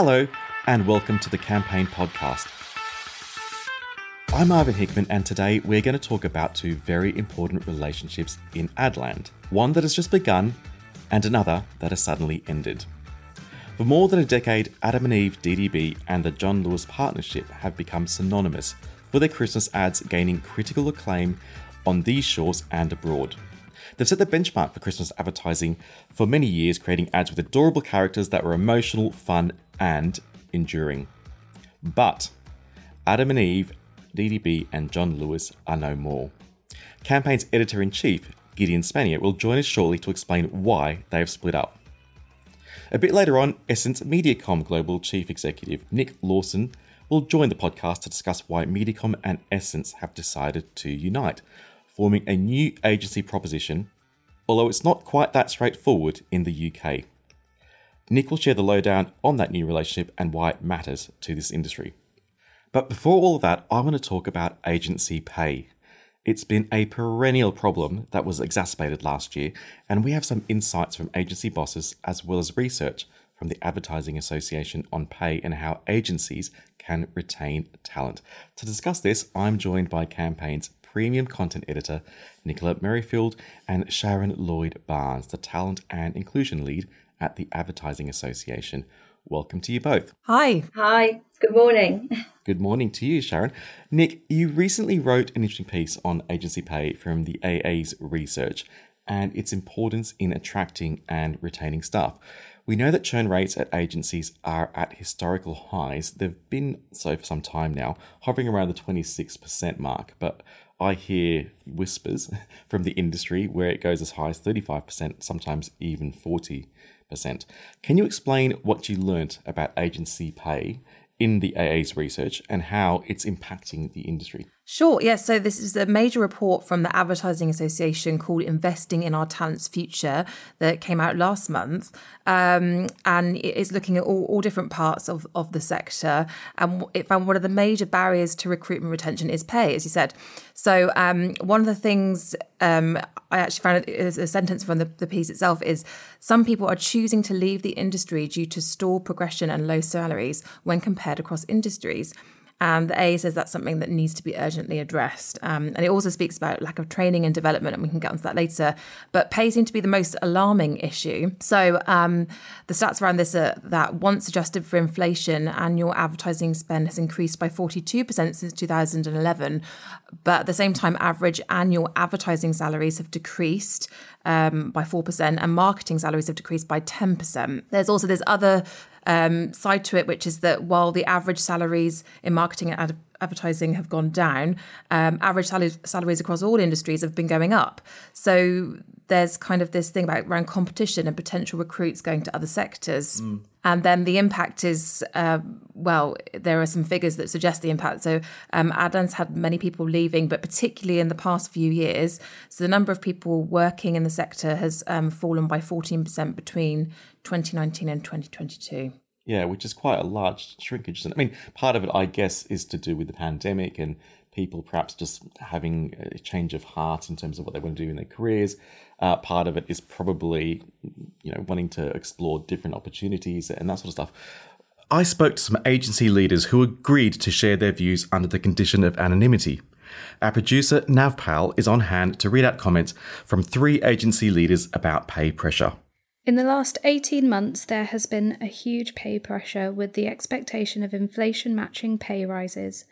Hello, and welcome to the Campaign Podcast. I'm Arvind Hickman, and today we're going to talk about two very important relationships in Adland one that has just begun, and another that has suddenly ended. For more than a decade, Adam and Eve DDB and the John Lewis Partnership have become synonymous with their Christmas ads gaining critical acclaim on these shores and abroad. They've set the benchmark for Christmas advertising for many years, creating ads with adorable characters that were emotional, fun, and enduring. But Adam and Eve, DDB, and John Lewis are no more. Campaign's editor in chief, Gideon Spanier, will join us shortly to explain why they have split up. A bit later on, Essence Mediacom Global Chief Executive Nick Lawson will join the podcast to discuss why Mediacom and Essence have decided to unite, forming a new agency proposition, although it's not quite that straightforward in the UK. Nick will share the lowdown on that new relationship and why it matters to this industry. But before all of that, I want to talk about agency pay. It's been a perennial problem that was exacerbated last year, and we have some insights from agency bosses as well as research from the Advertising Association on pay and how agencies can retain talent. To discuss this, I'm joined by Campaign's premium content editor, Nicola Merrifield, and Sharon Lloyd Barnes, the talent and inclusion lead at the Advertising Association. Welcome to you both. Hi. Hi. Good morning. Good morning to you, Sharon. Nick, you recently wrote an interesting piece on agency pay from the AA's research and its importance in attracting and retaining staff. We know that churn rates at agencies are at historical highs. They've been so for some time now, hovering around the 26% mark, but I hear whispers from the industry where it goes as high as 35%, sometimes even 40%. Can you explain what you learnt about agency pay in the AA's research and how it's impacting the industry? Sure, yes. So, this is a major report from the Advertising Association called Investing in Our Talent's Future that came out last month. Um, and it is looking at all, all different parts of, of the sector. And it found one of the major barriers to recruitment retention is pay, as you said. So, um, one of the things um, I actually found is a sentence from the, the piece itself is some people are choosing to leave the industry due to stall progression and low salaries when compared across industries. And the A says that's something that needs to be urgently addressed. Um, and it also speaks about lack of training and development, and we can get onto that later. But pay seems to be the most alarming issue. So um, the stats around this are that once adjusted for inflation, annual advertising spend has increased by 42% since 2011. But at the same time, average annual advertising salaries have decreased um, by 4%, and marketing salaries have decreased by 10%. There's also this other um, side to it, which is that while the average salaries in marketing and ad- advertising have gone down, um, average sal- salaries across all industries have been going up. So there's kind of this thing about around competition and potential recruits going to other sectors. Mm. And then the impact is, uh, well, there are some figures that suggest the impact. So um, Adland's had many people leaving, but particularly in the past few years. So the number of people working in the sector has um, fallen by 14% between 2019 and 2022. Yeah, which is quite a large shrinkage. I mean, part of it, I guess, is to do with the pandemic and people perhaps just having a change of heart in terms of what they want to do in their careers. Uh, part of it is probably, you know, wanting to explore different opportunities and that sort of stuff. I spoke to some agency leaders who agreed to share their views under the condition of anonymity. Our producer, Navpal, is on hand to read out comments from three agency leaders about pay pressure. In the last 18 months, there has been a huge pay pressure with the expectation of inflation matching pay rises.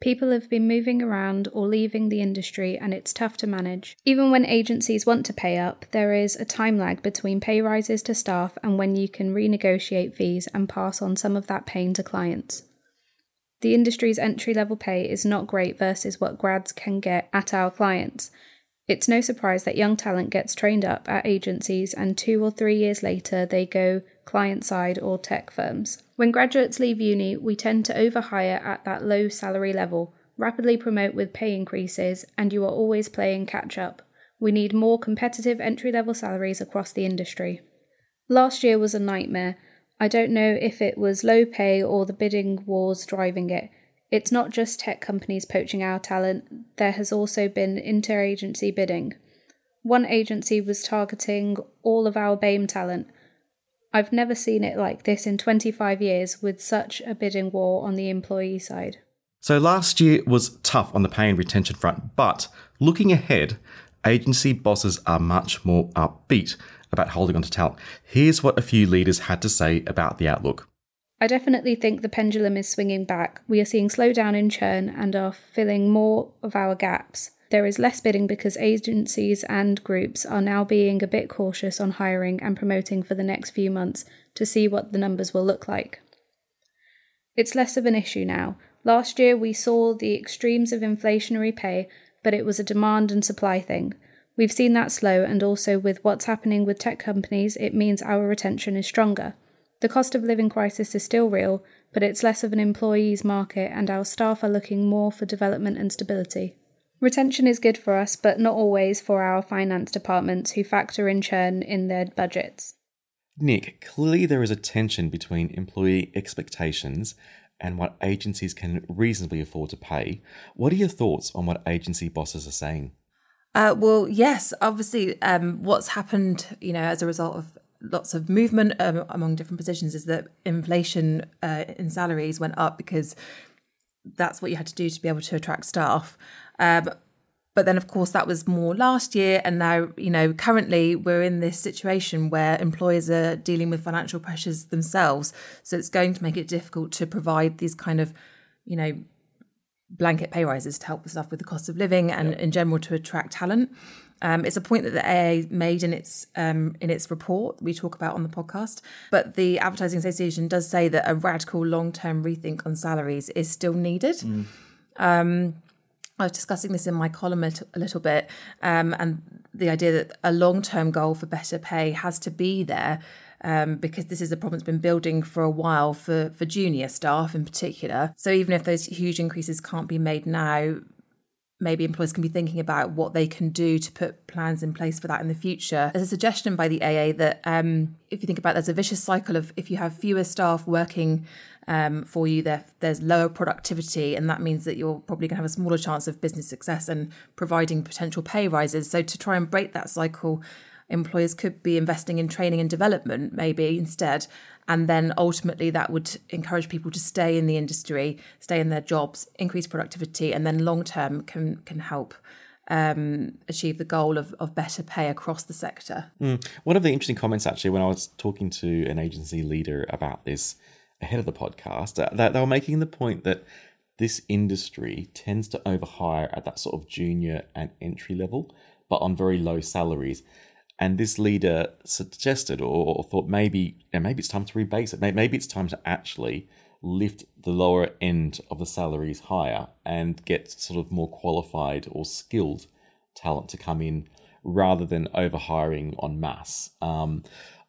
People have been moving around or leaving the industry, and it's tough to manage. Even when agencies want to pay up, there is a time lag between pay rises to staff and when you can renegotiate fees and pass on some of that pain to clients. The industry's entry level pay is not great versus what grads can get at our clients, it's no surprise that young talent gets trained up at agencies and two or three years later they go client side or tech firms. When graduates leave uni, we tend to overhire at that low salary level, rapidly promote with pay increases, and you are always playing catch up. We need more competitive entry level salaries across the industry. Last year was a nightmare. I don't know if it was low pay or the bidding wars driving it. It's not just tech companies poaching our talent, there has also been interagency bidding. One agency was targeting all of our BAME talent. I've never seen it like this in 25 years with such a bidding war on the employee side. So last year was tough on the pay and retention front, but looking ahead, agency bosses are much more upbeat about holding on to talent. Here's what a few leaders had to say about the outlook. I definitely think the pendulum is swinging back. We are seeing slowdown in churn and are filling more of our gaps. There is less bidding because agencies and groups are now being a bit cautious on hiring and promoting for the next few months to see what the numbers will look like. It's less of an issue now. Last year we saw the extremes of inflationary pay, but it was a demand and supply thing. We've seen that slow, and also with what's happening with tech companies, it means our retention is stronger. The cost of living crisis is still real, but it's less of an employees market, and our staff are looking more for development and stability. Retention is good for us, but not always for our finance departments who factor in churn in their budgets. Nick, clearly there is a tension between employee expectations and what agencies can reasonably afford to pay. What are your thoughts on what agency bosses are saying? Uh, well, yes, obviously, um, what's happened, you know, as a result of lots of movement um, among different positions is that inflation uh, in salaries went up because that's what you had to do to be able to attract staff. Um, but then, of course, that was more last year. And now, you know, currently we're in this situation where employers are dealing with financial pressures themselves. So it's going to make it difficult to provide these kind of, you know, blanket pay rises to help the staff with the cost of living and in general to attract talent. Um, it's a point that the AA made in its um, in its report we talk about on the podcast. But the Advertising Association does say that a radical long term rethink on salaries is still needed. Mm. Um, I was discussing this in my column a, t- a little bit, um, and the idea that a long term goal for better pay has to be there. Um, because this is a problem that's been building for a while for, for junior staff in particular. So even if those huge increases can't be made now, maybe employers can be thinking about what they can do to put plans in place for that in the future. There's a suggestion by the AA that um, if you think about there's a vicious cycle of if you have fewer staff working um, for you, there, there's lower productivity, and that means that you're probably going to have a smaller chance of business success and providing potential pay rises. So to try and break that cycle, employers could be investing in training and development maybe instead and then ultimately that would encourage people to stay in the industry stay in their jobs increase productivity and then long term can can help um, achieve the goal of, of better pay across the sector. Mm. One of the interesting comments, actually, when I was talking to an agency leader about this ahead of the podcast, uh, that they were making the point that this industry tends to overhire at that sort of junior and entry level, but on very low salaries. And this leader suggested or, or thought maybe you know, maybe it's time to rebase it. Maybe it's time to actually lift the lower end of the salaries higher and get sort of more qualified or skilled talent to come in rather than overhiring en masse. Um,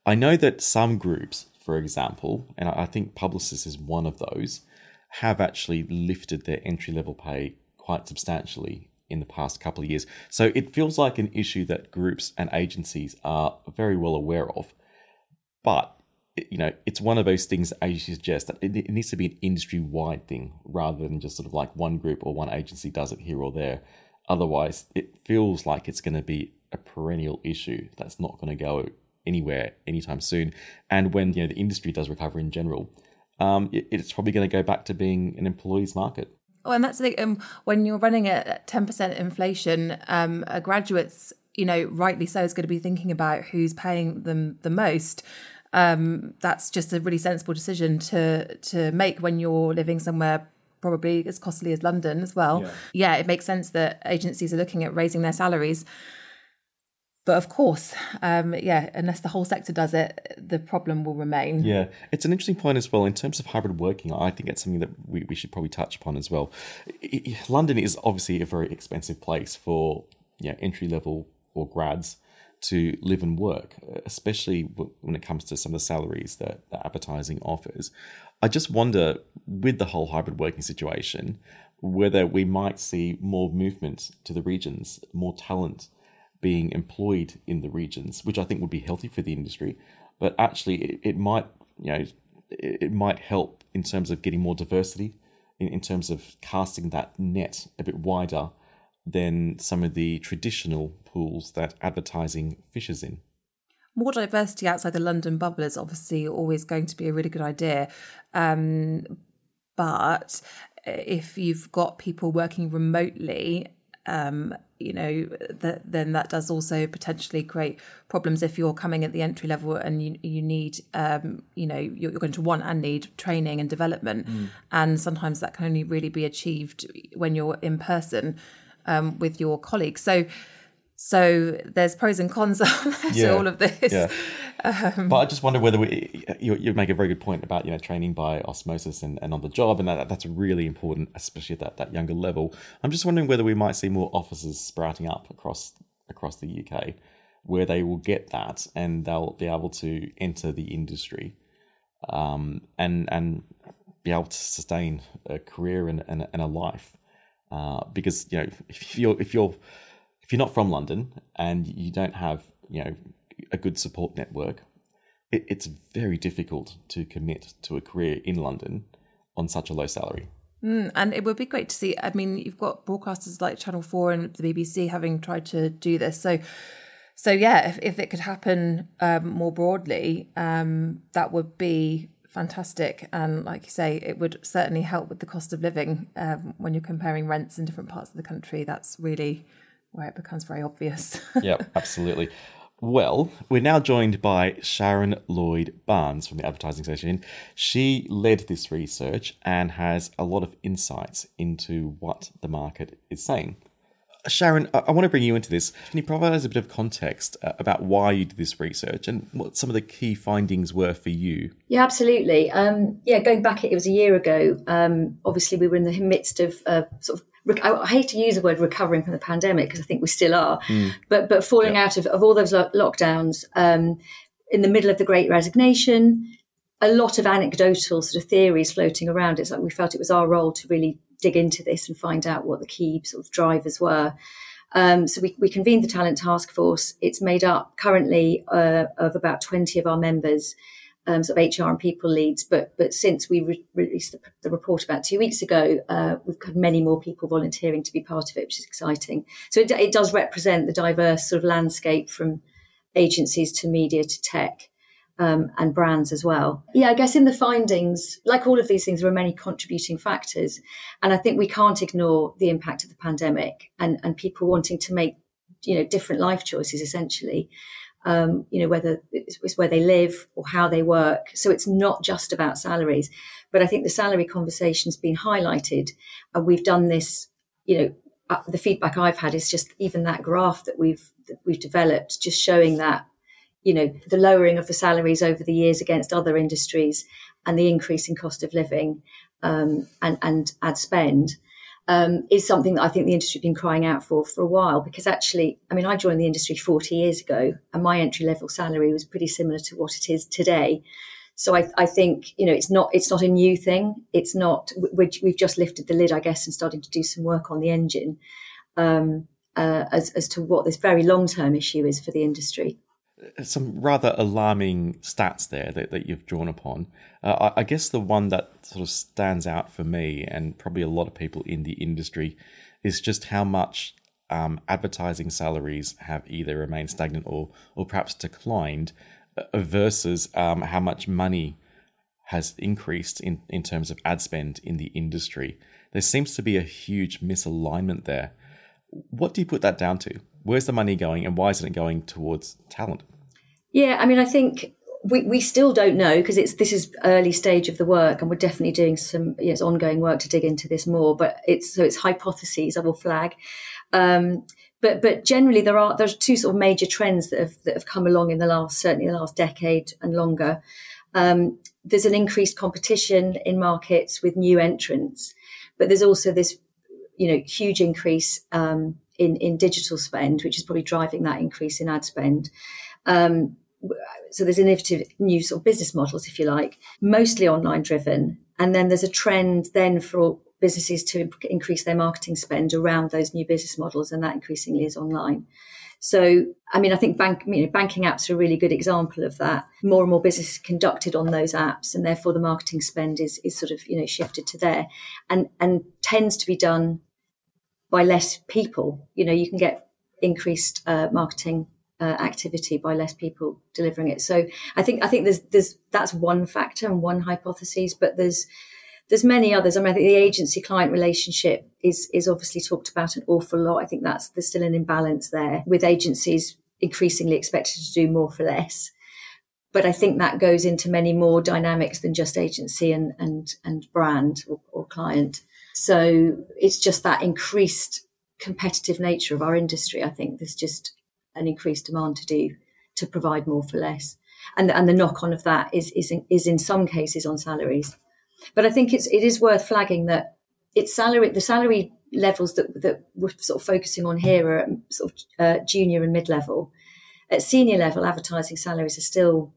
I know that some groups, for example, and I think Publicis is one of those, have actually lifted their entry level pay quite substantially in the past couple of years. So it feels like an issue that groups and agencies are very well aware of. But you know, it's one of those things, as you suggest, that it, needs to be an industry wide thing rather than just sort of like one group or one agency does it here or there. Otherwise, it feels like it's going to be a perennial issue that's not going to go anywhere anytime soon. And when you know the industry does recover in general, um, it, it's probably going to go back to being an employees market. Oh, and that's the um, when you're running at ten percent inflation, um, a graduate's you know rightly so is going to be thinking about who's paying them the most. Um, that's just a really sensible decision to to make when you're living somewhere probably as costly as London as well. Yeah. yeah, it makes sense that agencies are looking at raising their salaries. But of course, um, yeah, unless the whole sector does it, the problem will remain. Yeah, it's an interesting point as well in terms of hybrid working. I think it's something that we, we should probably touch upon as well. London is obviously a very expensive place for yeah entry level or grads to live and work, especially when it comes to some of the salaries that, that advertising offers. I just wonder, with the whole hybrid working situation, whether we might see more movement to the regions, more talent being employed in the regions, which I think would be healthy for the industry. But actually, it, it might you know it, might help in terms of getting more diversity, in, in terms of casting that net a bit wider than some of the traditional pools that advertising fishes in. more diversity outside the London bubble is obviously always going to be a really good idea. Um, but if you've got people working remotely, um, you know, that, then that does also potentially create problems if you're coming at the entry level and you you need, um, you know, you're, you're, going to want and need training and development, mm. and sometimes that can only really be achieved when you're in person um, with your colleagues. So so there's pros and cons to yeah. all of this. Yeah. Um, but I just wonder whether we, you, you, make a very good point about you know training by osmosis and, and on the job, and that that's really important, especially at that, that younger level. I'm just wondering whether we might see more offices sprouting up across across the UK, where they will get that and they'll be able to enter the industry, um, and and be able to sustain a career and, and, and a life, uh, because you know if you're if you're if you're not from London and you don't have, you know, a good support network, it, it's very difficult to commit to a career in London on such a low salary. Mm, and it would be great to see. I mean, you've got broadcasters like Channel Four and the BBC having tried to do this. So, so yeah, if, if it could happen um, more broadly, um, that would be fantastic. And like you say, it would certainly help with the cost of living um, when you're comparing rents in different parts of the country. That's really where it becomes very obvious. yep, absolutely. Well, we're now joined by Sharon Lloyd Barnes from the Advertising Association. She led this research and has a lot of insights into what the market is saying. Sharon, I, want to bring you into this. Can you provide us a bit of context uh, about why you did this research and what some of the key findings were for you? Yeah, absolutely. Um, yeah, going back, it was a year ago. Um, obviously, we were in the midst of uh, sort of I hate to use the word recovering from the pandemic because I think we still are, mm. but but falling yeah. out of, of all those lo- lockdowns um, in the middle of the Great Resignation, a lot of anecdotal sort of theories floating around. It's like we felt it was our role to really dig into this and find out what the key sort of drivers were. Um, so we, we convened the talent task force. It's made up currently uh, of about 20 of our members um, sort of HR and people leads. But but since we re- released the, the, report about two weeks ago, uh, we've had many more people volunteering to be part of it, which is exciting. So it, it does represent the diverse sort of landscape from agencies to media to tech. Um, and brands as well. Yeah, I guess in the findings, like all of these things, there are many contributing factors. And I think we can't ignore the impact of the pandemic and, and people wanting to make, you know, different life choices essentially um, you know, whether it's where they live or how they work. So it's not just about salaries. But I think the salary conversation's been highlighted, and we've done this. You know, uh, the feedback I've had is just even that graph that we've that we've developed, just showing that you know the lowering of the salaries over the years against other industries and the increase in cost of living um, and and ad spend um, is something that I think the industry has been crying out for for a while. Because actually, I mean, I joined the industry 40 years ago, and my entry level salary was pretty similar to what it is today. So I, I think you know it's not it's not a new thing. It's not we've just lifted the lid, I guess, and started to do some work on the engine um, uh, as as to what this very long term issue is for the industry some rather alarming stats there that, that you've drawn upon. Uh, I, I, guess the one that sort of stands out for me and probably a lot of people in the industry is just how much um, advertising salaries have either remained stagnant or, or perhaps declined uh, versus um, how much money has increased in, in terms of ad spend in the industry. There seems to be a huge misalignment there. What do you put that down to? Where's the money going and why isn't it going towards talent? Yeah, I mean, I think we, we still don't know because it's this is early stage of the work and we're definitely doing some yes ongoing work to dig into this more but it's so it's hypotheses i will flag um, but but generally there are there's two sort of major trends that have that have come along in the last certainly the last decade and longer um, there's an increased competition in markets with new entrants but there's also this you know huge increase um, in in digital spend which is probably driving that increase in ad spend um, so there's innovative new sort of business models, if you like, mostly online driven. And then there's a trend then for businesses to increase their marketing spend around those new business models, and that increasingly is online. So, I mean, I think bank, you know, banking apps are a really good example of that. More and more business is conducted on those apps, and therefore the marketing spend is is sort of you know shifted to there, and and tends to be done by less people. You know, you can get increased uh, marketing uh, activity by less people delivering it. So I think I think there's there's that's one factor and one hypothesis, but there's there's many others. I mean, I think the agency client relationship is is obviously talked about an awful lot. I think that's there's still an imbalance there with agencies increasingly expected to do more for less. But I think that goes into many more dynamics than just agency and and and brand or, or client. So it's just that increased competitive nature of our industry. I think there's just an increased demand to do to provide more for less, and and the knock on of that is is in, is in some cases on salaries. But I think it's it is worth flagging that it's salary the salary levels that that we're sort of focusing on here are sort of uh, junior and mid level. At senior level, advertising salaries are still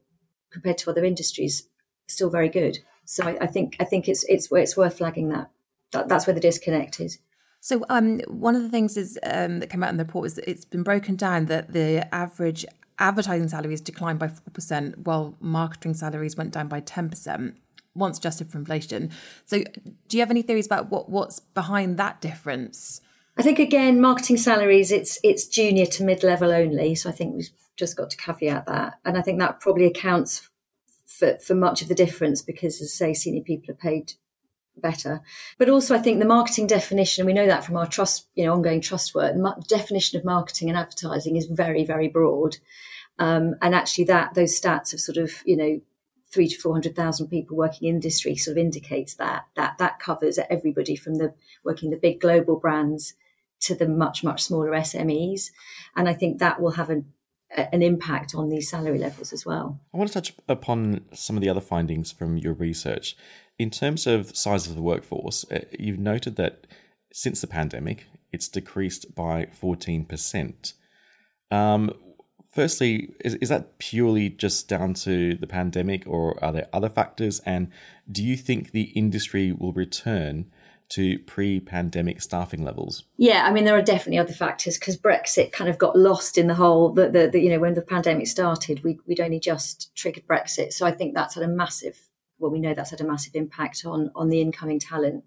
compared to other industries still very good. So I, I think I think it's it's it's worth flagging that. That that's where the disconnect is. So um, one of the things is um, that came out in the report is that it's been broken down that the average advertising salaries declined by four percent, while marketing salaries went down by ten percent once adjusted for inflation. So, do you have any theories about what what's behind that difference? I think again, marketing salaries it's it's junior to mid level only. So I think we've just got to caveat that, and I think that probably accounts for for much of the difference because, as I say, senior people are paid better. But also, I think the marketing definition, we know that from our trust, you know, ongoing trust work, the definition of marketing and advertising is very, very broad. Um, and actually, that those stats of sort of, you know, three to four hundred thousand people working in industry sort of indicates that that that covers everybody from the working the big global brands to the much much smaller SMEs, and I think that will have an an impact on these salary levels as well. I want to touch upon some of the other findings from your research. In terms of size of the workforce, uh, you've noted that since the pandemic, it's decreased by 14%. Um, firstly, is, is that purely just down to the pandemic or are there other factors? And do you think the industry will return to pre-pandemic staffing levels? Yeah, I mean there are definitely other factors because Brexit kind of got lost in the whole. The, the, the, you know when the pandemic started, we, we'd only just triggered Brexit, so I think that's had a massive. Well, we know that's had a massive impact on on the incoming talent.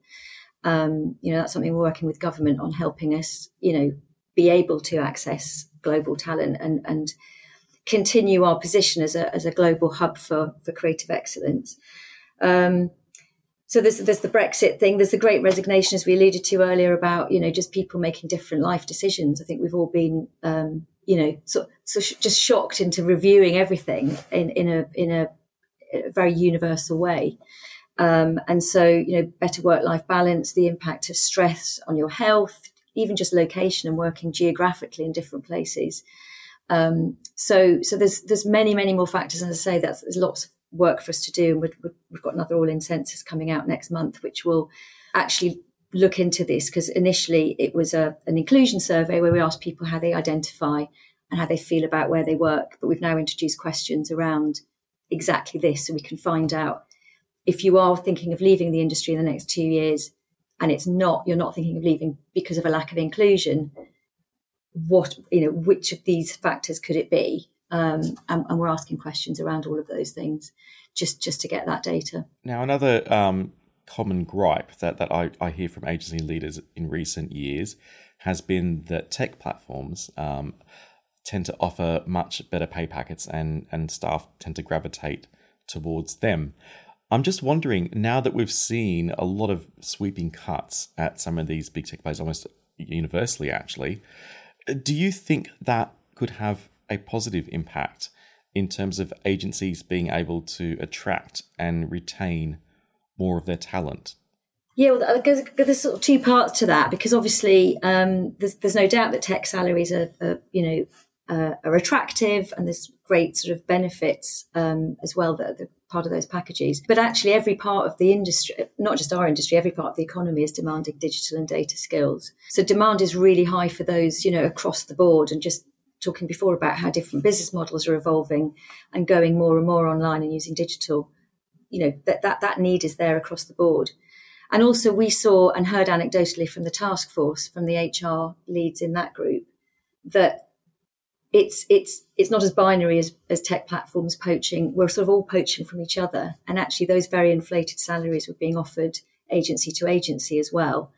Um, you know that's something we're working with government on helping us. You know, be able to access global talent and and continue our position as a as a global hub for for creative excellence. Um, so there's there's the Brexit thing. There's the Great Resignation, as we alluded to earlier, about you know just people making different life decisions. I think we've all been um, you know so, so sh- just shocked into reviewing everything in in a in a, a very universal way. Um, and so you know better work life balance, the impact of stress on your health, even just location and working geographically in different places. Um, so, so there's there's many many more factors, and as I say, that's there's lots of work for us to do. And we have got another all in census coming out next month, which will actually look into this because initially it was a, an inclusion survey where we asked people how they identify and how they feel about where they work. But we've now introduced questions around exactly this, so we can find out. If you are thinking of leaving the industry in the next two years and it's not you're not thinking of leaving because of a lack of inclusion what you know which of these factors could it be? Um, and, and, we're asking questions around all of those things just just to get that data. Now another um, common gripe that, that I, I hear from agency leaders in recent years has been that tech platforms um, tend to offer much better pay packets and, and staff tend to gravitate towards them I'm just wondering now that we've seen a lot of sweeping cuts at some of these big tech players, almost universally, actually, do you think that could have a positive impact in terms of agencies being able to attract and retain more of their talent? Yeah, well, there's, there's sort of two parts to that because obviously um, there's, there's no doubt that tech salaries are, are you know, uh, are attractive and there's great sort of benefits um, as well that are part of those packages. But actually, every part of the industry, not just our industry, every part of the economy is demanding digital and data skills. So demand is really high for those, you know, across the board. And just talking before about how different business models are evolving and going more and more online and using digital, you know, that that, that need is there across the board. And also, we saw and heard anecdotally from the task force, from the HR leads in that group, that it's it's it's not as binary as, as tech platforms poaching. We're sort of all poaching from each other, and actually those very inflated salaries were being offered agency to agency as well.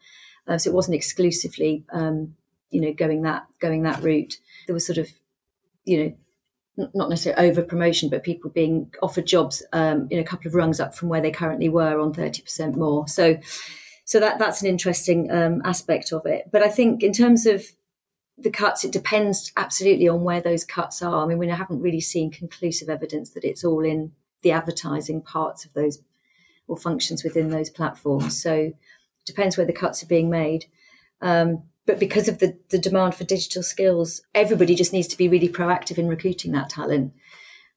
Uh, so it wasn't exclusively, um, you know, going that going that route. There was sort of, you know, not necessarily over promotion, but people being offered jobs um, in a couple of rungs up from where they currently were on 30% more. So, so that that's an interesting um, aspect of it. But I think in terms of the cuts, it depends absolutely on where those cuts are. I mean, we haven't really seen conclusive evidence that it's all in the advertising parts of those or functions within those platforms. So it depends where the cuts are being made. Um, but because of the, the demand for digital skills, everybody just needs to be really proactive in recruiting that talent.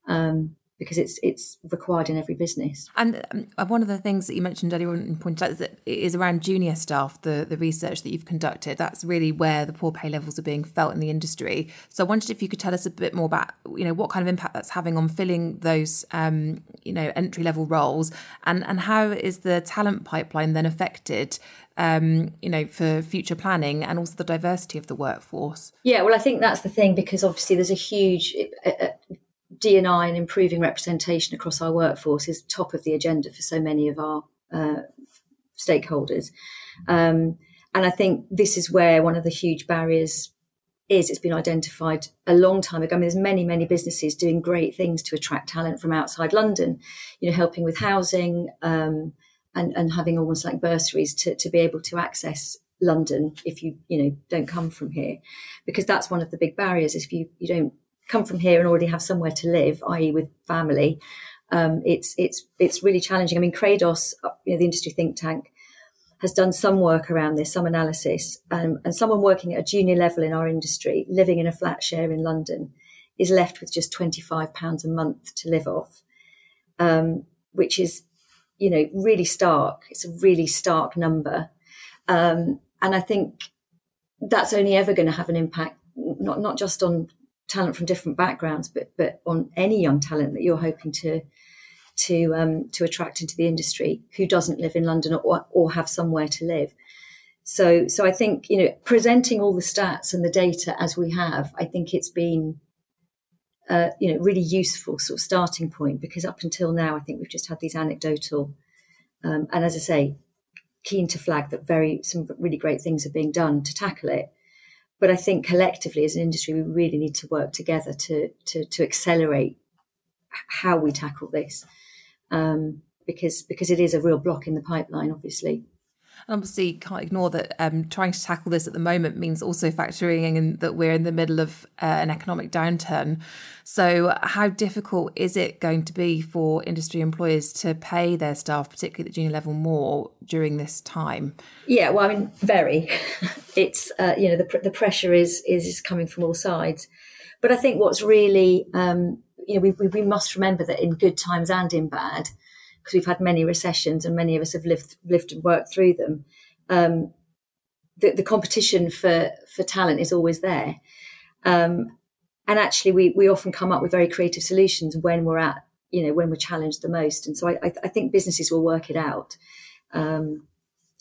Um, because it's it's required in every business. And um, one of the things that you mentioned earlier and pointed out is that it is around junior staff, the, the research that you've conducted. That's really where the poor pay levels are being felt in the industry. So I wondered if you could tell us a bit more about, you know, what kind of impact that's having on filling those, um, you know, entry level roles, and and how is the talent pipeline then affected um, you know, for future planning and also the diversity of the workforce? Yeah, well, I think that's the thing because obviously there's a huge uh, D&I and improving representation across our workforce is top of the agenda for so many of our uh, stakeholders. Um, and I think this is where one of the huge barriers is. It's been identified a long time ago. I mean, there's many, many businesses doing great things to attract talent from outside London, you know, helping with housing um, and, and having almost like bursaries to, to be able to access London if you, you know, don't come from here. Because that's one of the big barriers is if you, you don't come from here and already have somewhere to live, i.e., with family, um, it's it's it's really challenging. I mean, Credos, uh, you know, the industry think tank, has done some work around this, some analysis, um, and someone working at a junior level in our industry, living in a flat share in London, is left with just twenty five pounds a month to live off, um, which is, you know, really stark. It's a really stark number, um, and I think that's only ever going to have an impact not not just on talent from different backgrounds, but but on any young talent that you're hoping to to um, to attract into the industry who doesn't live in London or, or have somewhere to live. So so I think you know presenting all the stats and the data as we have, I think it's been uh, you know really useful sort of starting point because up until now, I think we've just had these anecdotal um, and as I say, keen to flag that very some really great things are being done to tackle it. But I think collectively as an industry, we really need to work together to to, to accelerate how we tackle this, um, because because it is a real block in the pipeline, obviously. And obviously, can't ignore that um, trying to tackle this at the moment means also factoring in that we're in the middle of uh, an economic downturn. So, how difficult is it going to be for industry employers to pay their staff, particularly at the junior level, more during this time? Yeah, well, I mean, very. it's uh, you know the the pressure is is coming from all sides, but I think what's really um, you know we, we, we must remember that in good times and in bad because we've had many recessions and many of us have lived lived and worked through them. Um, the, the, competition for for talent is always there, um, and actually we we often come up with very creative solutions when we're at you know when we're challenged the most. And so I, I, I think businesses will work it out. Um,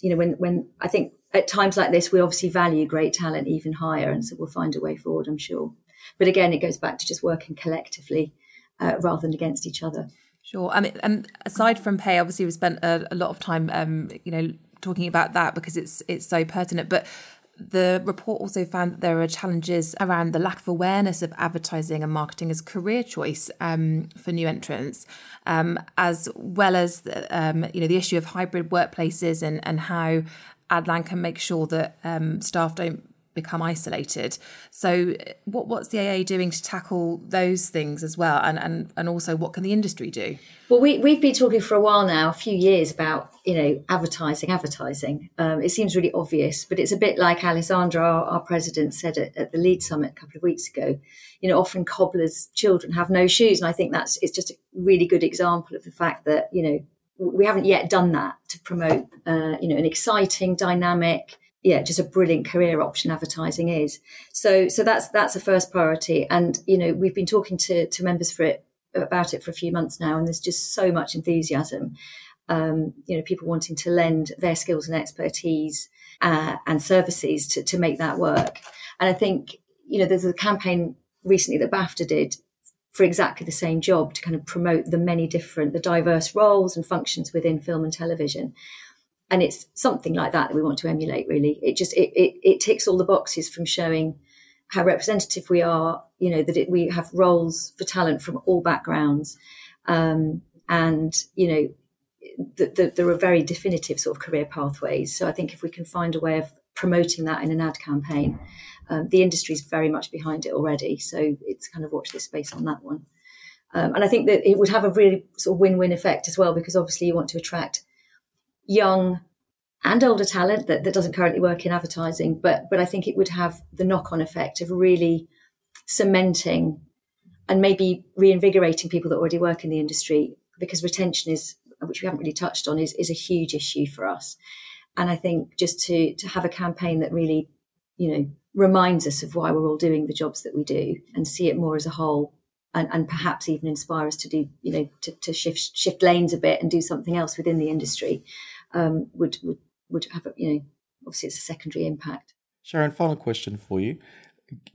you know when when I think at times like this we obviously value great talent even higher, and so we'll find a way forward. I'm sure. But again, it goes back to just working collectively uh, rather than against each other. Sure. I mean, and aside from pay, obviously we spent a, a lot of time, um, you know, talking about that because it's it's so pertinent. But the report also found that there are challenges around the lack of awareness of advertising and marketing as career choice um, for new entrants, um, as well as um, you know the issue of hybrid workplaces and and how Adland can make sure that um, staff don't become isolated. So, what what's the AA doing to tackle those things as well, and and and also what can the industry do? Well, we we've been talking for a while now, a few years about you know advertising, advertising. Um, it seems really obvious, but it's a bit like Alessandra, our, our president, said at, at the Lead Summit a couple of weeks ago. You know, often cobblers' children have no shoes, and I think that's it's just a really good example of the fact that you know we haven't yet done that to promote uh, you know an exciting, dynamic yeah, just a brilliant career option advertising is. So so that's that's a first priority. And you know, we've been talking to to members for it about it for a few months now, and there's just so much enthusiasm. Um, you know, people wanting to lend their skills and expertise uh, and services to, to make that work. And I think, you know, there's a campaign recently that BAFTA did for exactly the same job to kind of promote the many different, the diverse roles and functions within film and television and it's something like that that we want to emulate really it just it, it, it ticks all the boxes from showing how representative we are, you know, that it, we have roles for talent from all backgrounds. Um, and, you know, that the, there are very definitive sort of career pathways. So I think if we can find a way of promoting that in an ad campaign, um, the industry is very much behind it already. So it's kind of watch this space on that one. Um, and I think that it would have a really sort of win-win effect as well, because obviously you want to attract young and older talent that, that doesn't currently work in advertising. But but I think it would have the knock-on effect of really cementing and maybe reinvigorating people that already work in the industry because retention is which we haven't really touched on is, is a huge issue for us and i think just to to have a campaign that really you know reminds us of why we're all doing the jobs that we do and see it more as a whole and, and perhaps even inspire us to do you know to, to shift shift lanes a bit and do something else within the industry um, would would would have a, you know obviously it's a secondary impact sharon final question for you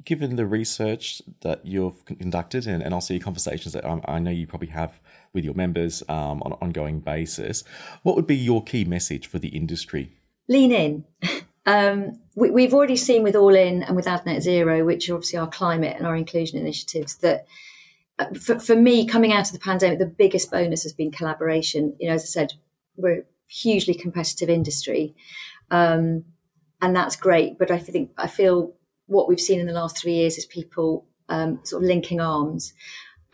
given the research that you've conducted and, and also your conversations that I, I know you probably have with your members um, on an ongoing basis, what would be your key message for the industry? Lean in. Um, we, have already seen with All In and with AdNet Zero, which are obviously our climate and our inclusion initiatives, that for, for, me, coming out of the pandemic, the biggest bonus has been collaboration. You know, as I said, we're a hugely competitive industry, um, and that's great. But I think I feel what we've seen in the last three years is people um, sort of linking arms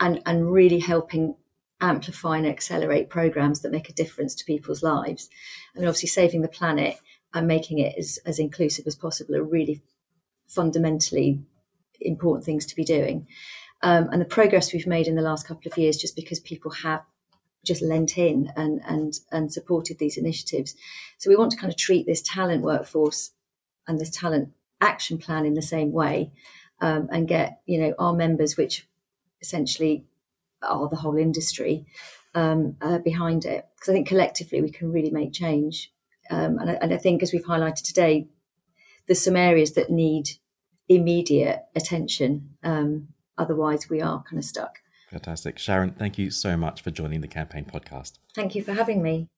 and and really helping amplify and accelerate programs that make a difference to people's lives. I mean, obviously, saving the planet and making it as, as inclusive as possible are really fundamentally important things to be doing. Um, and the progress we've made in the last couple of years, just because people have just lent in and and and supported these initiatives. So we want to kind of treat this talent workforce and this talent action plan in the same way, um, and get you know our members, which essentially are the whole industry, um, uh, behind it. Because I think collectively we can really make change. Um, and, I, and I think, as we've highlighted today, there's some areas that need immediate attention. Um, otherwise, we are kind of stuck. Fantastic. Sharon, thank you so much for joining the Campaign podcast. Thank you for having me.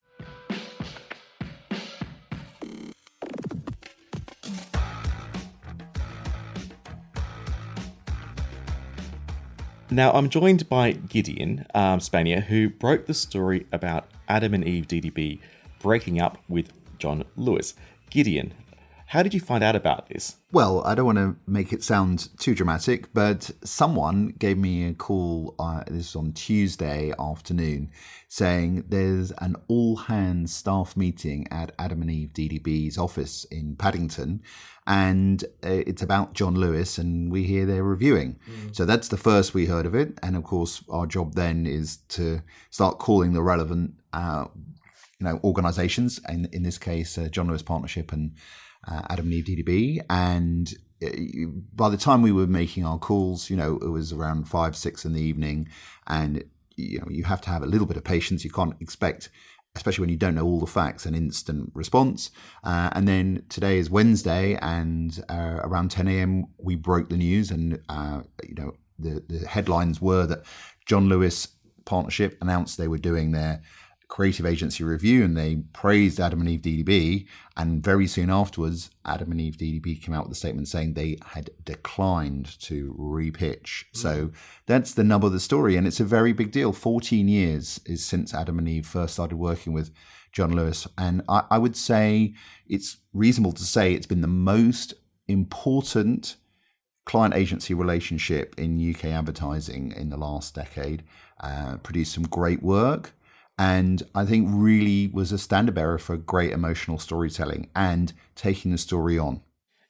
Now, I'm joined by Gideon um, Spanier, who broke the story about Adam and Eve DDB breaking up with John Lewis. Gideon, how did you find out about this? Well, I don't want to make it sound too dramatic, but someone gave me a call. Uh, this was on Tuesday afternoon, saying there's an all hands staff meeting at Adam and Eve DDB's office in Paddington, and uh, it's about John Lewis, and we hear they're reviewing. Mm. So that's the first we heard of it, and of course, our job then is to start calling the relevant. Uh, you know, organisations, in in this case, uh, John Lewis Partnership and uh, Adam and Eve DDB. And uh, by the time we were making our calls, you know, it was around five, six in the evening. And, you know, you have to have a little bit of patience. You can't expect especially when you don't know all the facts, an instant response. Uh, and then today is Wednesday, and uh, around 10 a.m. we broke the news, and uh, you know the the headlines were that John Lewis Partnership announced they were doing their creative agency review and they praised Adam and Eve DDB. And very soon afterwards, Adam and Eve DDB came out with a statement saying they had declined to repitch. Mm. So that's the nub of the story. And it's a very big deal. 14 years is since Adam and Eve first started working with John Lewis. And I, I would say it's reasonable to say it's been the most important client agency relationship in UK advertising in the last decade. Uh, produced some great work and I think really was a standard bearer for great emotional storytelling and taking the story on.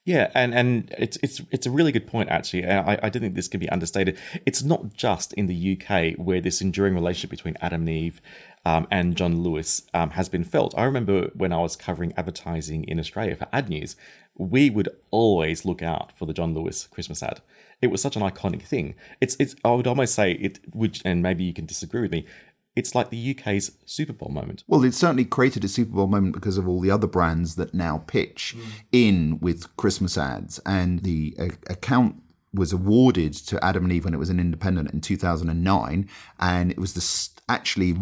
Yeah, and, and it's it's it's a really good point actually. I, I don't think this can be understated. It's not just in the UK where this enduring relationship between Adam and Eve um, and John Lewis um, has been felt. I remember when I was covering advertising in Australia for Ad News, we would always look out for the John Lewis Christmas ad. It was such an iconic thing. It's it's I would almost say it would, and maybe you can disagree with me it's like the UK's Super Bowl moment. Well, it certainly created a Super Bowl moment because of all the other brands that now pitch mm. in with Christmas ads. And the uh, account was awarded to Adam and Eve when it was an independent in 2009, and it was the, actually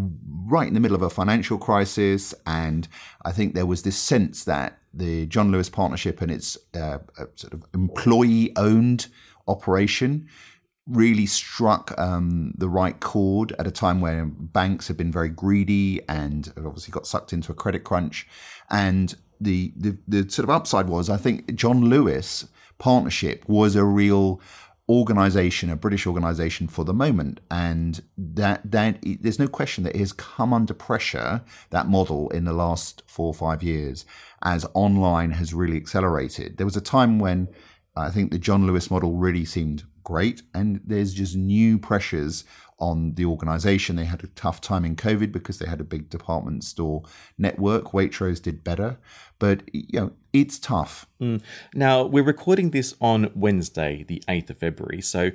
right in the middle of a financial crisis, and I think there was this sense that the John Lewis Partnership and its uh, sort of employee-owned operation really struck um, the right chord at a time where banks had been very greedy and obviously got sucked into a credit crunch. And the, the, the sort of upside was, I think, John Lewis partnership was a real organization, a British organization for the moment, and that that there's no question that it has come under pressure that model in the last four or five years as online has really accelerated. There was a time when I think the John Lewis model really seemed great. And there's just new pressures on the organization. They had a tough time in COVID because they had a big department store network. Waitrose did better, but you know, it's tough. Mm. Now, we're recording this on Wednesday, the 8th of February. So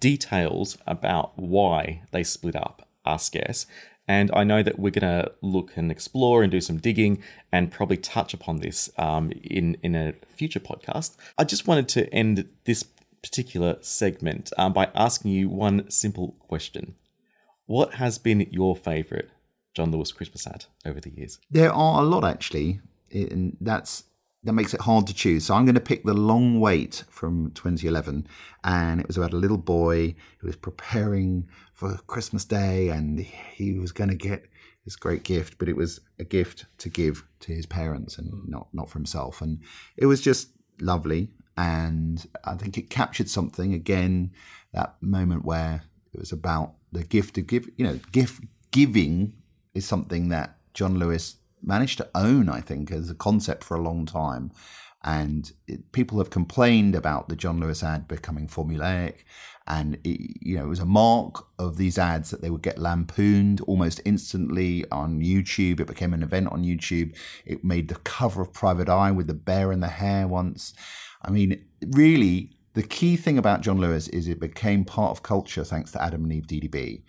details about why they split up are scarce. And I know that we're going to look and explore and do some digging and probably touch upon this um, in, in a future podcast. I just wanted to end this particular segment um, by asking you one simple question. What has been your favourite John Lewis Christmas ad over the years? There are a lot actually, and that's that makes it hard to choose. So I'm going to pick the long wait from 2011, and it was about a little boy who was preparing for Christmas Day, and he was going to get this great gift, but it was a gift to give to his parents and not not for himself, and it was just lovely and I think it captured something again that moment where it was about the gift of give you know gift giving is something that John Lewis managed to own I think as a concept for a long time. And it, people have complained about the John Lewis ad becoming formulaic. And it, you know it was a mark of these ads that they would get lampooned almost instantly on YouTube. It became an event on YouTube. It made the cover of Private Eye with the bear and the hare once I mean, really, the key thing about John Lewis is it became part of culture thanks to Adam and Eve DDB.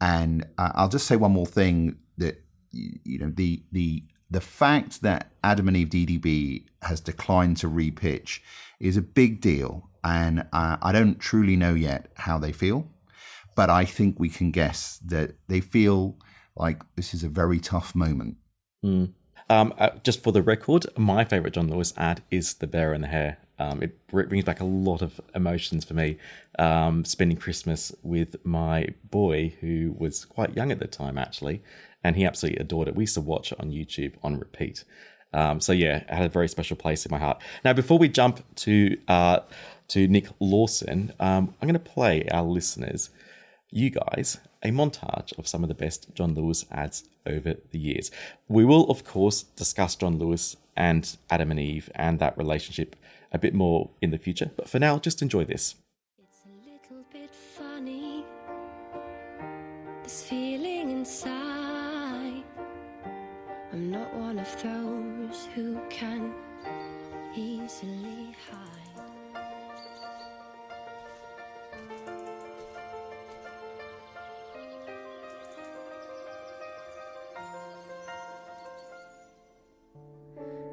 And uh, I'll just say one more thing that you know the the the fact that Adam and Eve DDB has declined to repitch is a big deal, and uh, I don't truly know yet how they feel, but I think we can guess that they feel like this is a very tough moment. Mm. Um, uh, just for the record, my favorite John Lewis ad is the bear and the hare. Um, it brings back a lot of emotions for me. Um, spending Christmas with my boy, who was quite young at the time, actually, and he absolutely adored it. We used to watch it on YouTube on repeat. Um, so yeah, it had a very special place in my heart. Now, before we jump to uh, to Nick Lawson, um, I'm going to play our listeners, you guys, a montage of some of the best John Lewis ads over the years. We will, of course, discuss John Lewis and Adam and Eve and that relationship a bit more in the future. But for now, just enjoy this. It's a little bit funny, this feeling inside. I'm not one of those who can easily hide.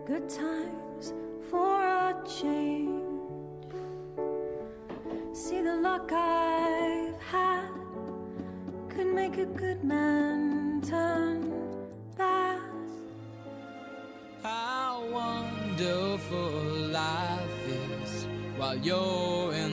Good times for a change. See the luck I've had could make a good man turn bad. How wonderful life is while you're in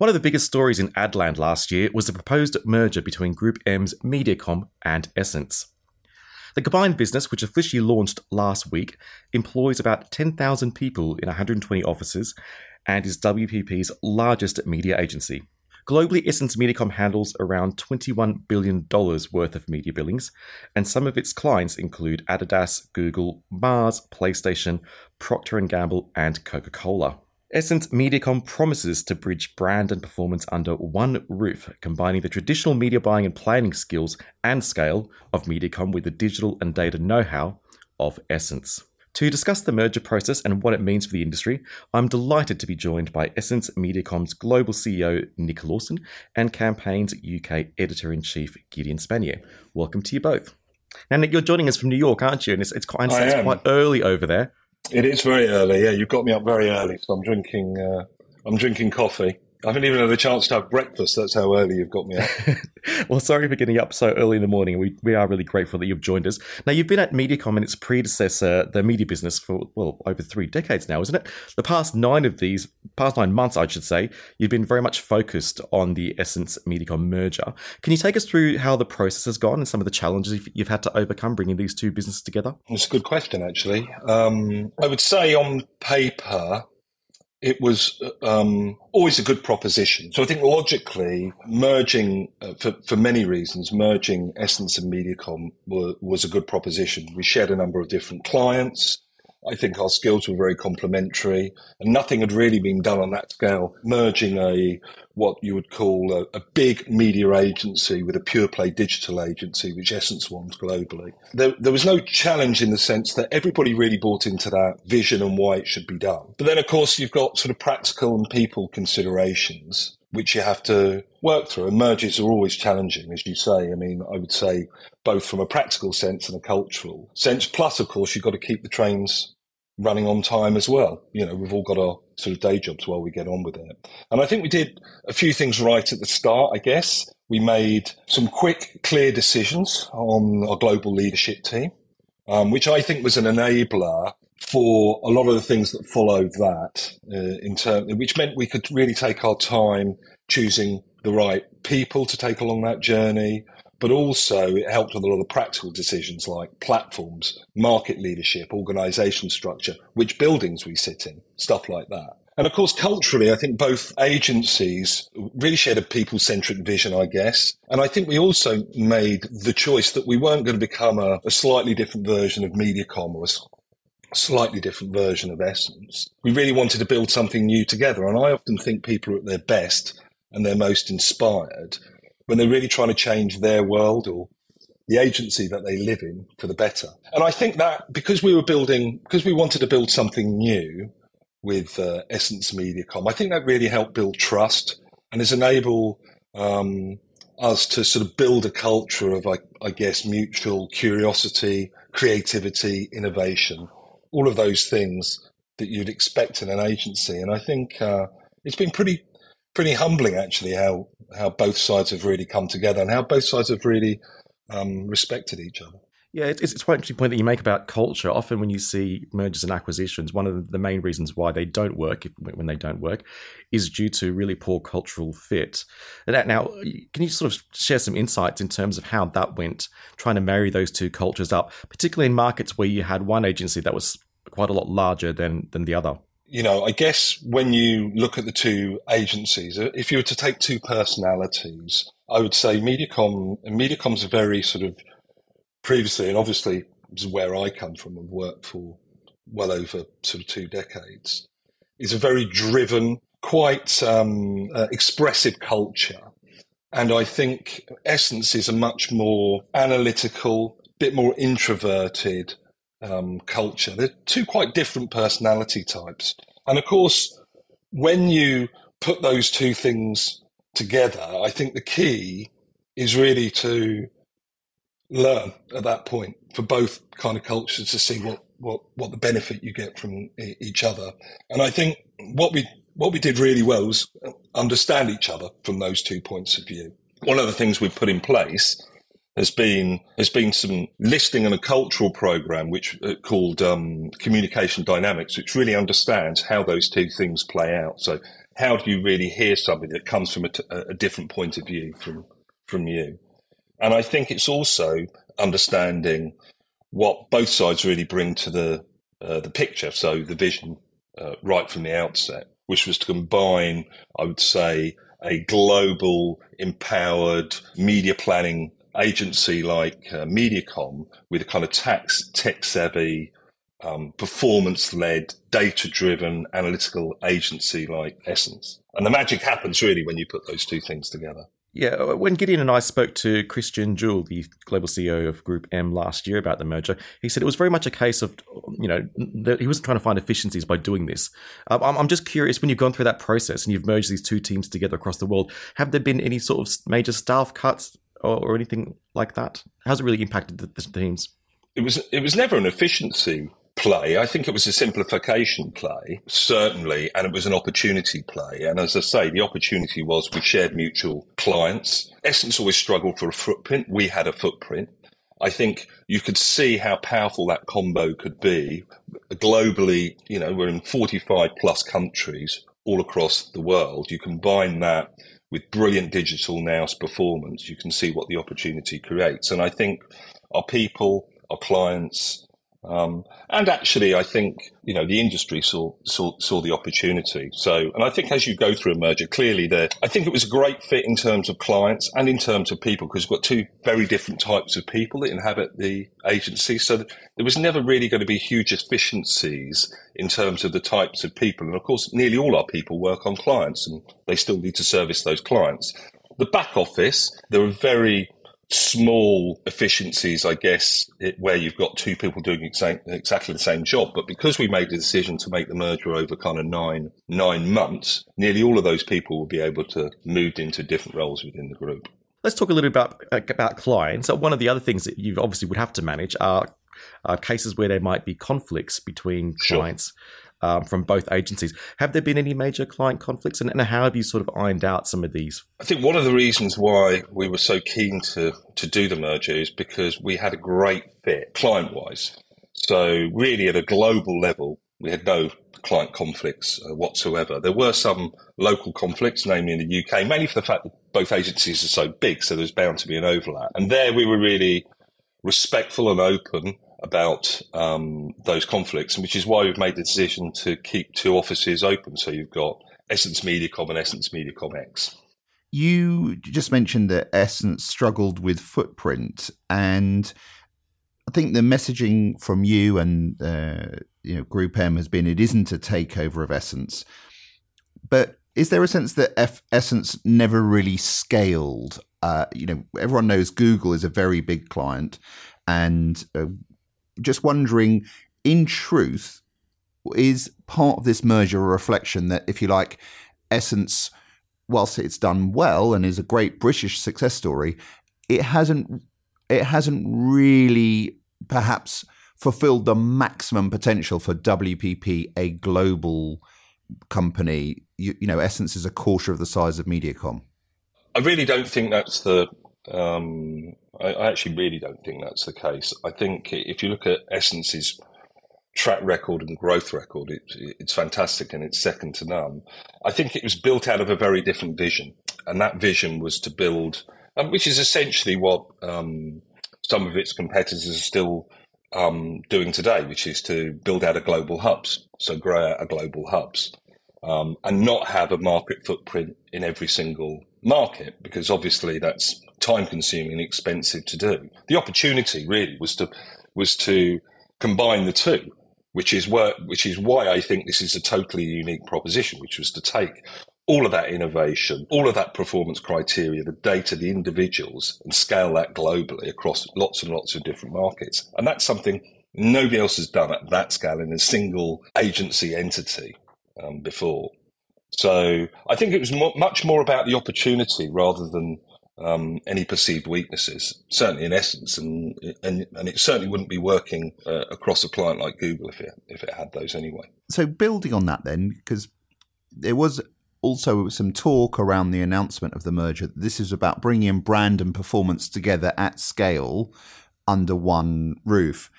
One of the biggest stories in Adland last year was the proposed merger between Group M's Mediacom and Essence. The combined business, which officially launched last week, employs about 10,000 people in 120 offices and is WPP's largest media agency. Globally, Essence Mediacom handles around $21 billion worth of media billings, and some of its clients include Adidas, Google, Mars, PlayStation, Procter & Gamble, and Coca-Cola. Essence Mediacom promises to bridge brand and performance under one roof, combining the traditional media buying and planning skills and scale of Mediacom with the digital and data know how of Essence. To discuss the merger process and what it means for the industry, I'm delighted to be joined by Essence Mediacom's global CEO Nick Lawson and Campaign's UK editor in chief Gideon Spanier. Welcome to you both. Now, Nick, you're joining us from New York, aren't you? And it's, it's, it's quite early over there. It is very early. Yeah, you've got me up very early, so I'm drinking. Uh, I'm drinking coffee. I haven't even had a chance to have breakfast. That's how early you've got me up. well, sorry for getting up so early in the morning. We, we are really grateful that you've joined us. Now, you've been at Mediacom and its predecessor, the media business, for, well, over three decades now, isn't it? The past nine of these, past nine months, I should say, you've been very much focused on the Essence Mediacom merger. Can you take us through how the process has gone and some of the challenges you've- you've had to overcome bringing these two businesses together? It's a good question, actually. Um, I would say on paper, it was um, always a good proposition. So I think logically, merging uh, for for many reasons, merging Essence and Mediacom were, was a good proposition. We shared a number of different clients. I think our skills were very complementary, and nothing had really been done on that scale. Merging a what you would call a, a big media agency with a pure play digital agency, which Essence wants globally. There, there was no challenge in the sense that everybody really bought into that vision and why it should be done. But then, of course, you've got sort of practical and people considerations which you have to work through. And mergers are always challenging, as you say. I mean, I would say both from a practical sense and a cultural sense. Plus, of course, you've got to keep the trains running on time as well. You know, we've all got our sort of day jobs while we get on with it. And I think we did a few things right at the start, I guess. We made some quick, clear decisions on our global leadership team, um, which I think was an enabler for a lot of the things that followed that uh, in term, which meant we could really take our time choosing the right people to take along that journey. But also it helped with a lot of practical decisions like platforms, market leadership, organization structure, which buildings we sit in, stuff like that. And of course, culturally, I think both agencies really shared a people centric vision, I guess. And I think we also made the choice that we weren't going to become a, a slightly different version of Mediacom or a slightly different version of Essence. We really wanted to build something new together. And I often think people are at their best and they're most inspired when they're really trying to change their world or the agency that they live in for the better. And I think that because we were building, because we wanted to build something new with uh, Essence Mediacom, I think that really helped build trust and has enabled um, us to sort of build a culture of, I, I guess, mutual curiosity, creativity, innovation, all of those things that you'd expect in an agency. And I think uh, it's been pretty pretty humbling actually how how both sides have really come together and how both sides have really um, respected each other. Yeah, it's, it's quite an interesting point that you make about culture. Often, when you see mergers and acquisitions, one of the main reasons why they don't work, if, when they don't work, is due to really poor cultural fit. Now, can you sort of share some insights in terms of how that went, trying to marry those two cultures up, particularly in markets where you had one agency that was quite a lot larger than than the other? You know, I guess when you look at the two agencies, uh, if you were to take two personalities, I would say Mediacom. Mediacom's a very sort of previously, and obviously, is where I come from and worked for well over sort of two decades. Is a very driven, quite um, uh, expressive culture, and I think Essence is a much more analytical, bit more introverted um, culture. They're two quite different personality types, and of course, when you put those two things together, I think the key is really to learn at that point for both kind of cultures to see what what what the benefit you get from e- each other. And I think what we what we did really well was understand each other from those two points of view. One of the things we've put in place has been has been some listing and a cultural program which uh, called um, communication dynamics, which really understands how those two things play out. So how do you really hear somebody that comes from a, t- a different point of view from from you? And I think it's also understanding what both sides really bring to the uh, the picture. So the vision uh, right from the outset, which was to combine, I would say, a global empowered media planning agency like uh, Mediacom with a kind of tax tech savvy, um, performance led, data driven analytical agency like Essence. And the magic happens really when you put those two things together. Yeah, when Gideon and I spoke to Christian Juhl, the global CEO of Group M last year about the merger, he said it was very much a case of, you know, he wasn't trying to find efficiencies by doing this. Um, I'm, I'm just curious, when you've gone through that process and you've merged these two teams together across the world, have there been any sort of major staff cuts or, or anything like that? How's it really impacted the, the teams? It was it was never an efficiency play. I think it was a simplification play, certainly, and it was an opportunity play. And as I say, the opportunity was we shared mutual clients. Essence always struggled for a footprint. We had a footprint. I think you could see how powerful that combo could be globally. You know, we're in 45 plus countries all across the world. You combine that with brilliant digital nous performance, you can see what the opportunity creates. And I think our people, our clients, um, and actually, I think you know the industry saw, saw saw the opportunity. So, and I think as you go through a merger, clearly there, I think it was a great fit in terms of clients and in terms of people because we've got two very different types of people that inhabit the agency. So there was never really going to be huge efficiencies in terms of the types of people. And of course, nearly all our people work on clients, and they still need to service those clients. The back office, there are very small efficiencies, I guess, it, where you've got two people doing exa- exactly the same job. But because we made the decision to make the merger over kind of nine nine months, nearly all of those people will be able to move into different roles within the group. Let's talk a little bit about uh, about clients. So one of the other things that you obviously would have to manage are, are cases where there might be conflicts between clients. Um, from both agencies. Have there been any major client conflicts, and, and, how have you sort of ironed out some of these? I think one of the reasons why we were so keen to to do the merger is because we had a great fit client wise. So really, at a global level, we had no client conflicts uh, whatsoever. There were some local conflicts, namely in the UK, mainly for the fact that both agencies are so big, so there's bound to be an overlap. And there we were really respectful and open about um, those conflicts, which is why we've made the decision to keep two offices open. So you've got Essence Mediacom and Essence Mediacom X. You just mentioned that Essence struggled with footprint, and I think the messaging from you and uh, you know Group M has been it isn't a takeover of Essence, but is there a sense that F- Essence never really scaled? Uh, you know, everyone knows Google is a very big client, and uh, just wondering, in truth, is part of this merger a reflection that, if you like, Essence, whilst it's done well and is a great British success story, it hasn't it hasn't really perhaps fulfilled the maximum potential for WPP, a global company. You, you know, Essence is a quarter of the size of Mediacom. I really don't think that's the um, I, I, actually really don't think that's the case. I think if you look at Essence's track record and growth record, it, it's fantastic and it's second to none. I think it was built out of a very different vision, and that vision was to build, um, which is essentially what um, some of its competitors are still um, doing today, which is to build out a global hubs, so grow out a global hubs. Um, and not have a market footprint in every single market because obviously that's time consuming and expensive to do. The opportunity really was to was to combine the two, which is where, which is why I think this is a totally unique proposition, which was to take all of that innovation, all of that performance criteria, the data, the individuals, and scale that globally across lots and lots of different markets. And that's something nobody else has done at that scale in a single agency entity um, before. So I think it was mo- much more about the opportunity rather than um, any perceived weaknesses, certainly in Essence, and and, and it certainly wouldn't be working uh, across a client like Google if it if it had those anyway. So building on that, then, because there was also some talk around the announcement of the merger. This is about bringing brand and performance together at scale under one roof.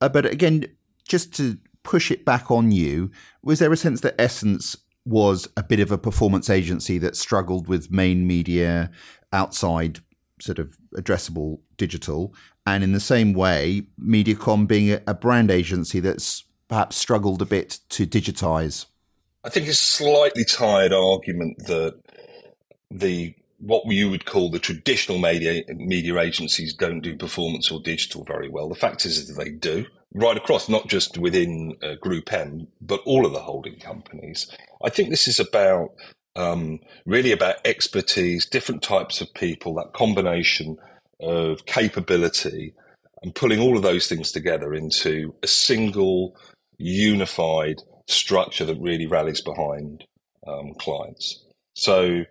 Uh, but again, just to push it back on you, was there a sense that Essence was a bit of a performance agency that struggled with main media outside sort of addressable digital. And in the same way, Mediacom being a, brand agency that's perhaps struggled a bit to digitize. I think it's a slightly tired argument that the what you would call the traditional media media agencies don't do performance or digital very well. The fact is that they do right across, not just within uh, Group M, but all of the holding companies. I think this is about um, really about expertise, different types of people, that combination of capability, and pulling all of those things together into a single unified structure that really rallies behind um, clients. So,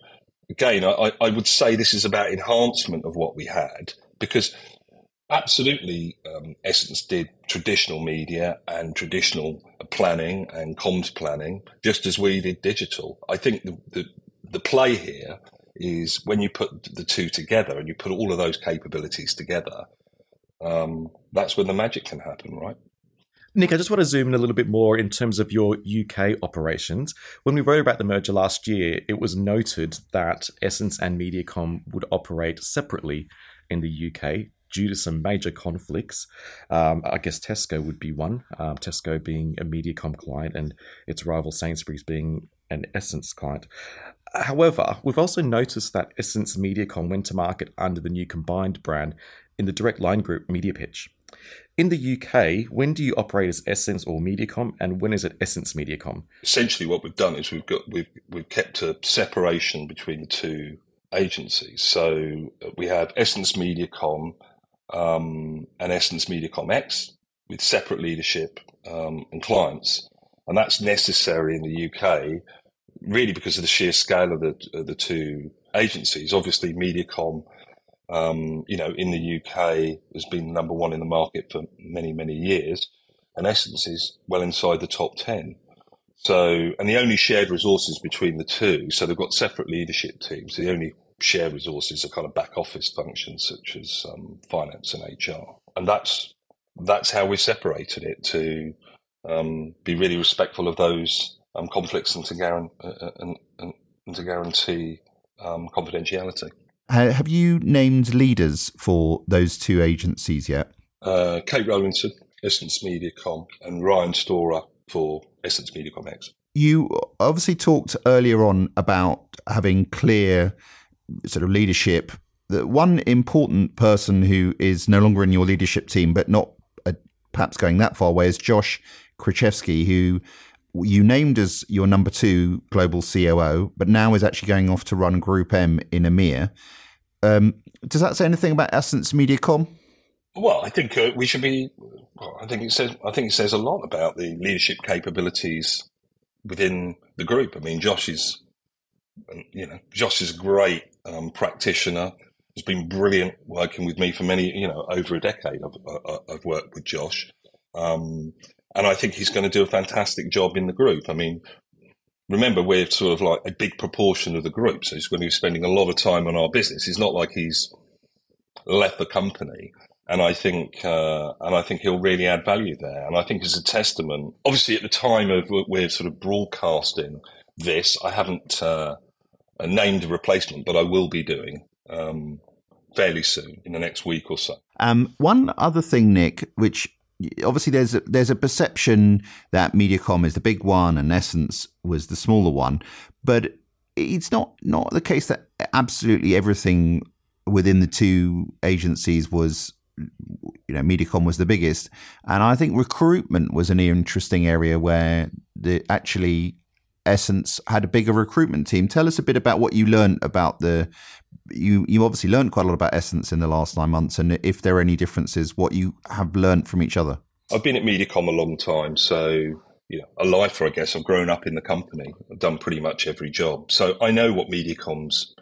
again, I, I would say this is about enhancement of what we had because absolutely um, Essence did traditional media and traditional planning and comms planning just as we did digital. I think the, the, the play here is when you put the two together and you put all of those capabilities together, um, that's when the magic can happen, right? Nick, I just want to zoom in a little bit more in terms of your UK operations. When we wrote about the merger last year, it was noted that Essence and Mediacom would operate separately in the UK due to some major conflicts. Um, I guess Tesco would be one, um, Tesco being a Mediacom client and its rival Sainsbury's being an Essence client. However, we've also noticed that Essence Mediacom went to market under the new combined brand in the Direct Line Group Media Pitch. In the UK, when do you operate as Essence or Mediacom, and when is it Essence Mediacom? Essentially, what we've done is we've got we've we've kept a separation between the two agencies. So uh, we have Essence Mediacom um, and Essence Mediacom X with separate leadership um, and clients, and that's necessary in the UK, really because of the sheer scale of the of the two agencies. Obviously, Mediacom um, you know, in the UK has been number one in the market for many, many years, and Essence is well inside the top 10. So, and the only shared resources between the two, so they've got separate leadership teams. The only shared resources are kind of back office functions such as um, finance and HR, and that's that's how we separated it to um, be really respectful of those um, conflicts and to, guarantee, uh, and, and, and to guarantee um, confidentiality. Have you named leaders for those two agencies yet? Uh, Kate Rowlinson, Essence Mediacom, and Ryan Storer for Essence Mediacom X. You obviously talked earlier on about having clear sort of leadership. The One important person who is no longer in your leadership team, but not uh, perhaps going that far away, is Josh Krichefski, who you named as your number two global COO, but now is actually going off to run Group M in EMEA. Um, does that say anything about Essence Mediacom? Well, I think uh, we should be. Well, I think it says. I think it says a lot about the leadership capabilities within the group. I mean, Josh is, um, you know, Josh is a great um, practitioner. Has been brilliant working with me for many, you know, over a decade. I've, uh, uh, I've worked with Josh, um, and I think he's going to do a fantastic job in the group. I mean, remember we're sort of like a big proportion of the group, so he's going to be spending a lot of time on our business. It's not like he's left the company, and I think uh, and I think he'll really add value there. And I think it's a testament. Obviously, at the time of we're sort of broadcasting this, I haven't uh, named replacement, but I will be doing. Um, fairly soon in the next week or so. Um, one other thing, Nick, which obviously there's a, there's a perception that Mediacom is the big one and Essence was the smaller one, but it's not not the case that absolutely everything within the two agencies was you know Mediacom was the biggest, and I think recruitment was an interesting area where the actually Essence had a bigger recruitment team. Tell us a bit about what you learned about the. You you obviously learned quite a lot about Essence in the last nine months, and if there are any differences, what you have learned from each other. I've been at Mediacom a long time, so you know, a lifer, I guess. I've grown up in the company. I've done pretty much every job, so I know what Mediacom's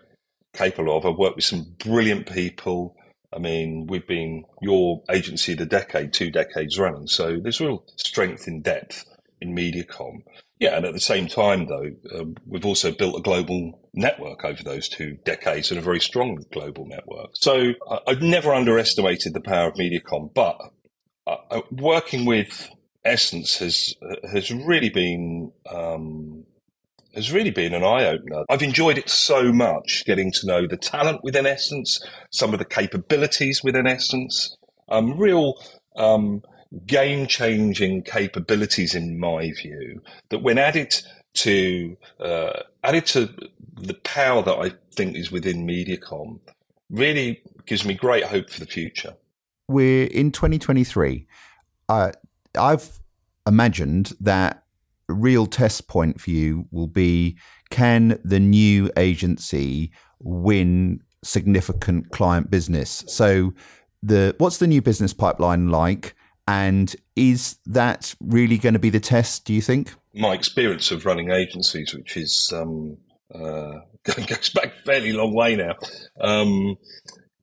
capable of. I've worked with some brilliant people. I mean, we've been your agency the decade, two decades running, so there's real strength in depth in Mediacom. Yeah, and at the same time, though, um, we've also built a global network over those two decades and a very strong global network. So uh, I've never underestimated the power of Mediacom, but uh, uh working with Essence has uh, has really been um, has really been an eye opener. I've enjoyed it so much, getting to know the talent within Essence, some of the capabilities within Essence, um, real um, game changing capabilities, in my view, that when added to uh, added to the power that I think is within Mediacom, really gives me great hope for the future. We're in 2023. Uh, I've imagined that real test point for you will be can the new agency win significant client business? So, the what's the new business pipeline like? And is that really going to be the test, do you think? My experience of running agencies, which is um, uh, goes back a fairly long way now, um,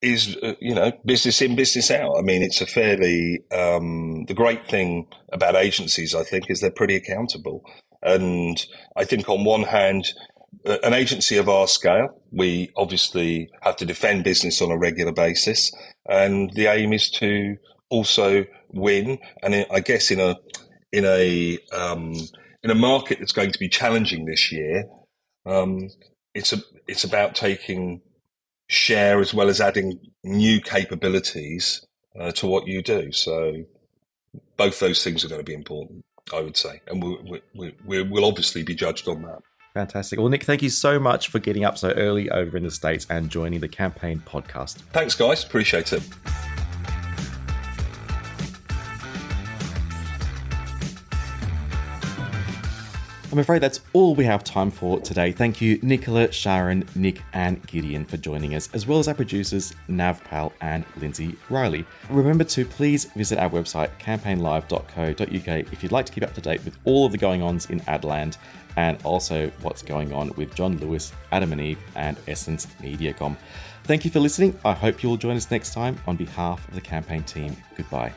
is uh, you know business in, business out. I mean, it's a fairly um, the great thing about agencies, I think, is they're pretty accountable. And I think on one hand, an agency of our scale, we obviously have to defend business on a regular basis, and the aim is to also win. And I guess in a in a um, in a market that's going to be challenging this year, um, it's a it's about taking share as well as adding new capabilities uh, to what you do. So both those things are going to be important, I would say, and we, we, we, we'll obviously be judged on that. Fantastic. Well, Nick, thank you so much for getting up so early over in the States and joining the campaign podcast. Thanks, guys. Appreciate it. I'm afraid that's all we have time for today. Thank you, Nicola, Sharon, Nick, and Gideon for joining us, as well as our producers, Navpal and Lindsay Riley. Remember to please visit our website, campaignlive.co.uk, if you'd like to keep up to date with all of the going ons in Adland and also what's going on with John Lewis, Adam and Eve, and Essence Mediacom. Thank you for listening. I hope you'll join us next time on behalf of the campaign team. Goodbye.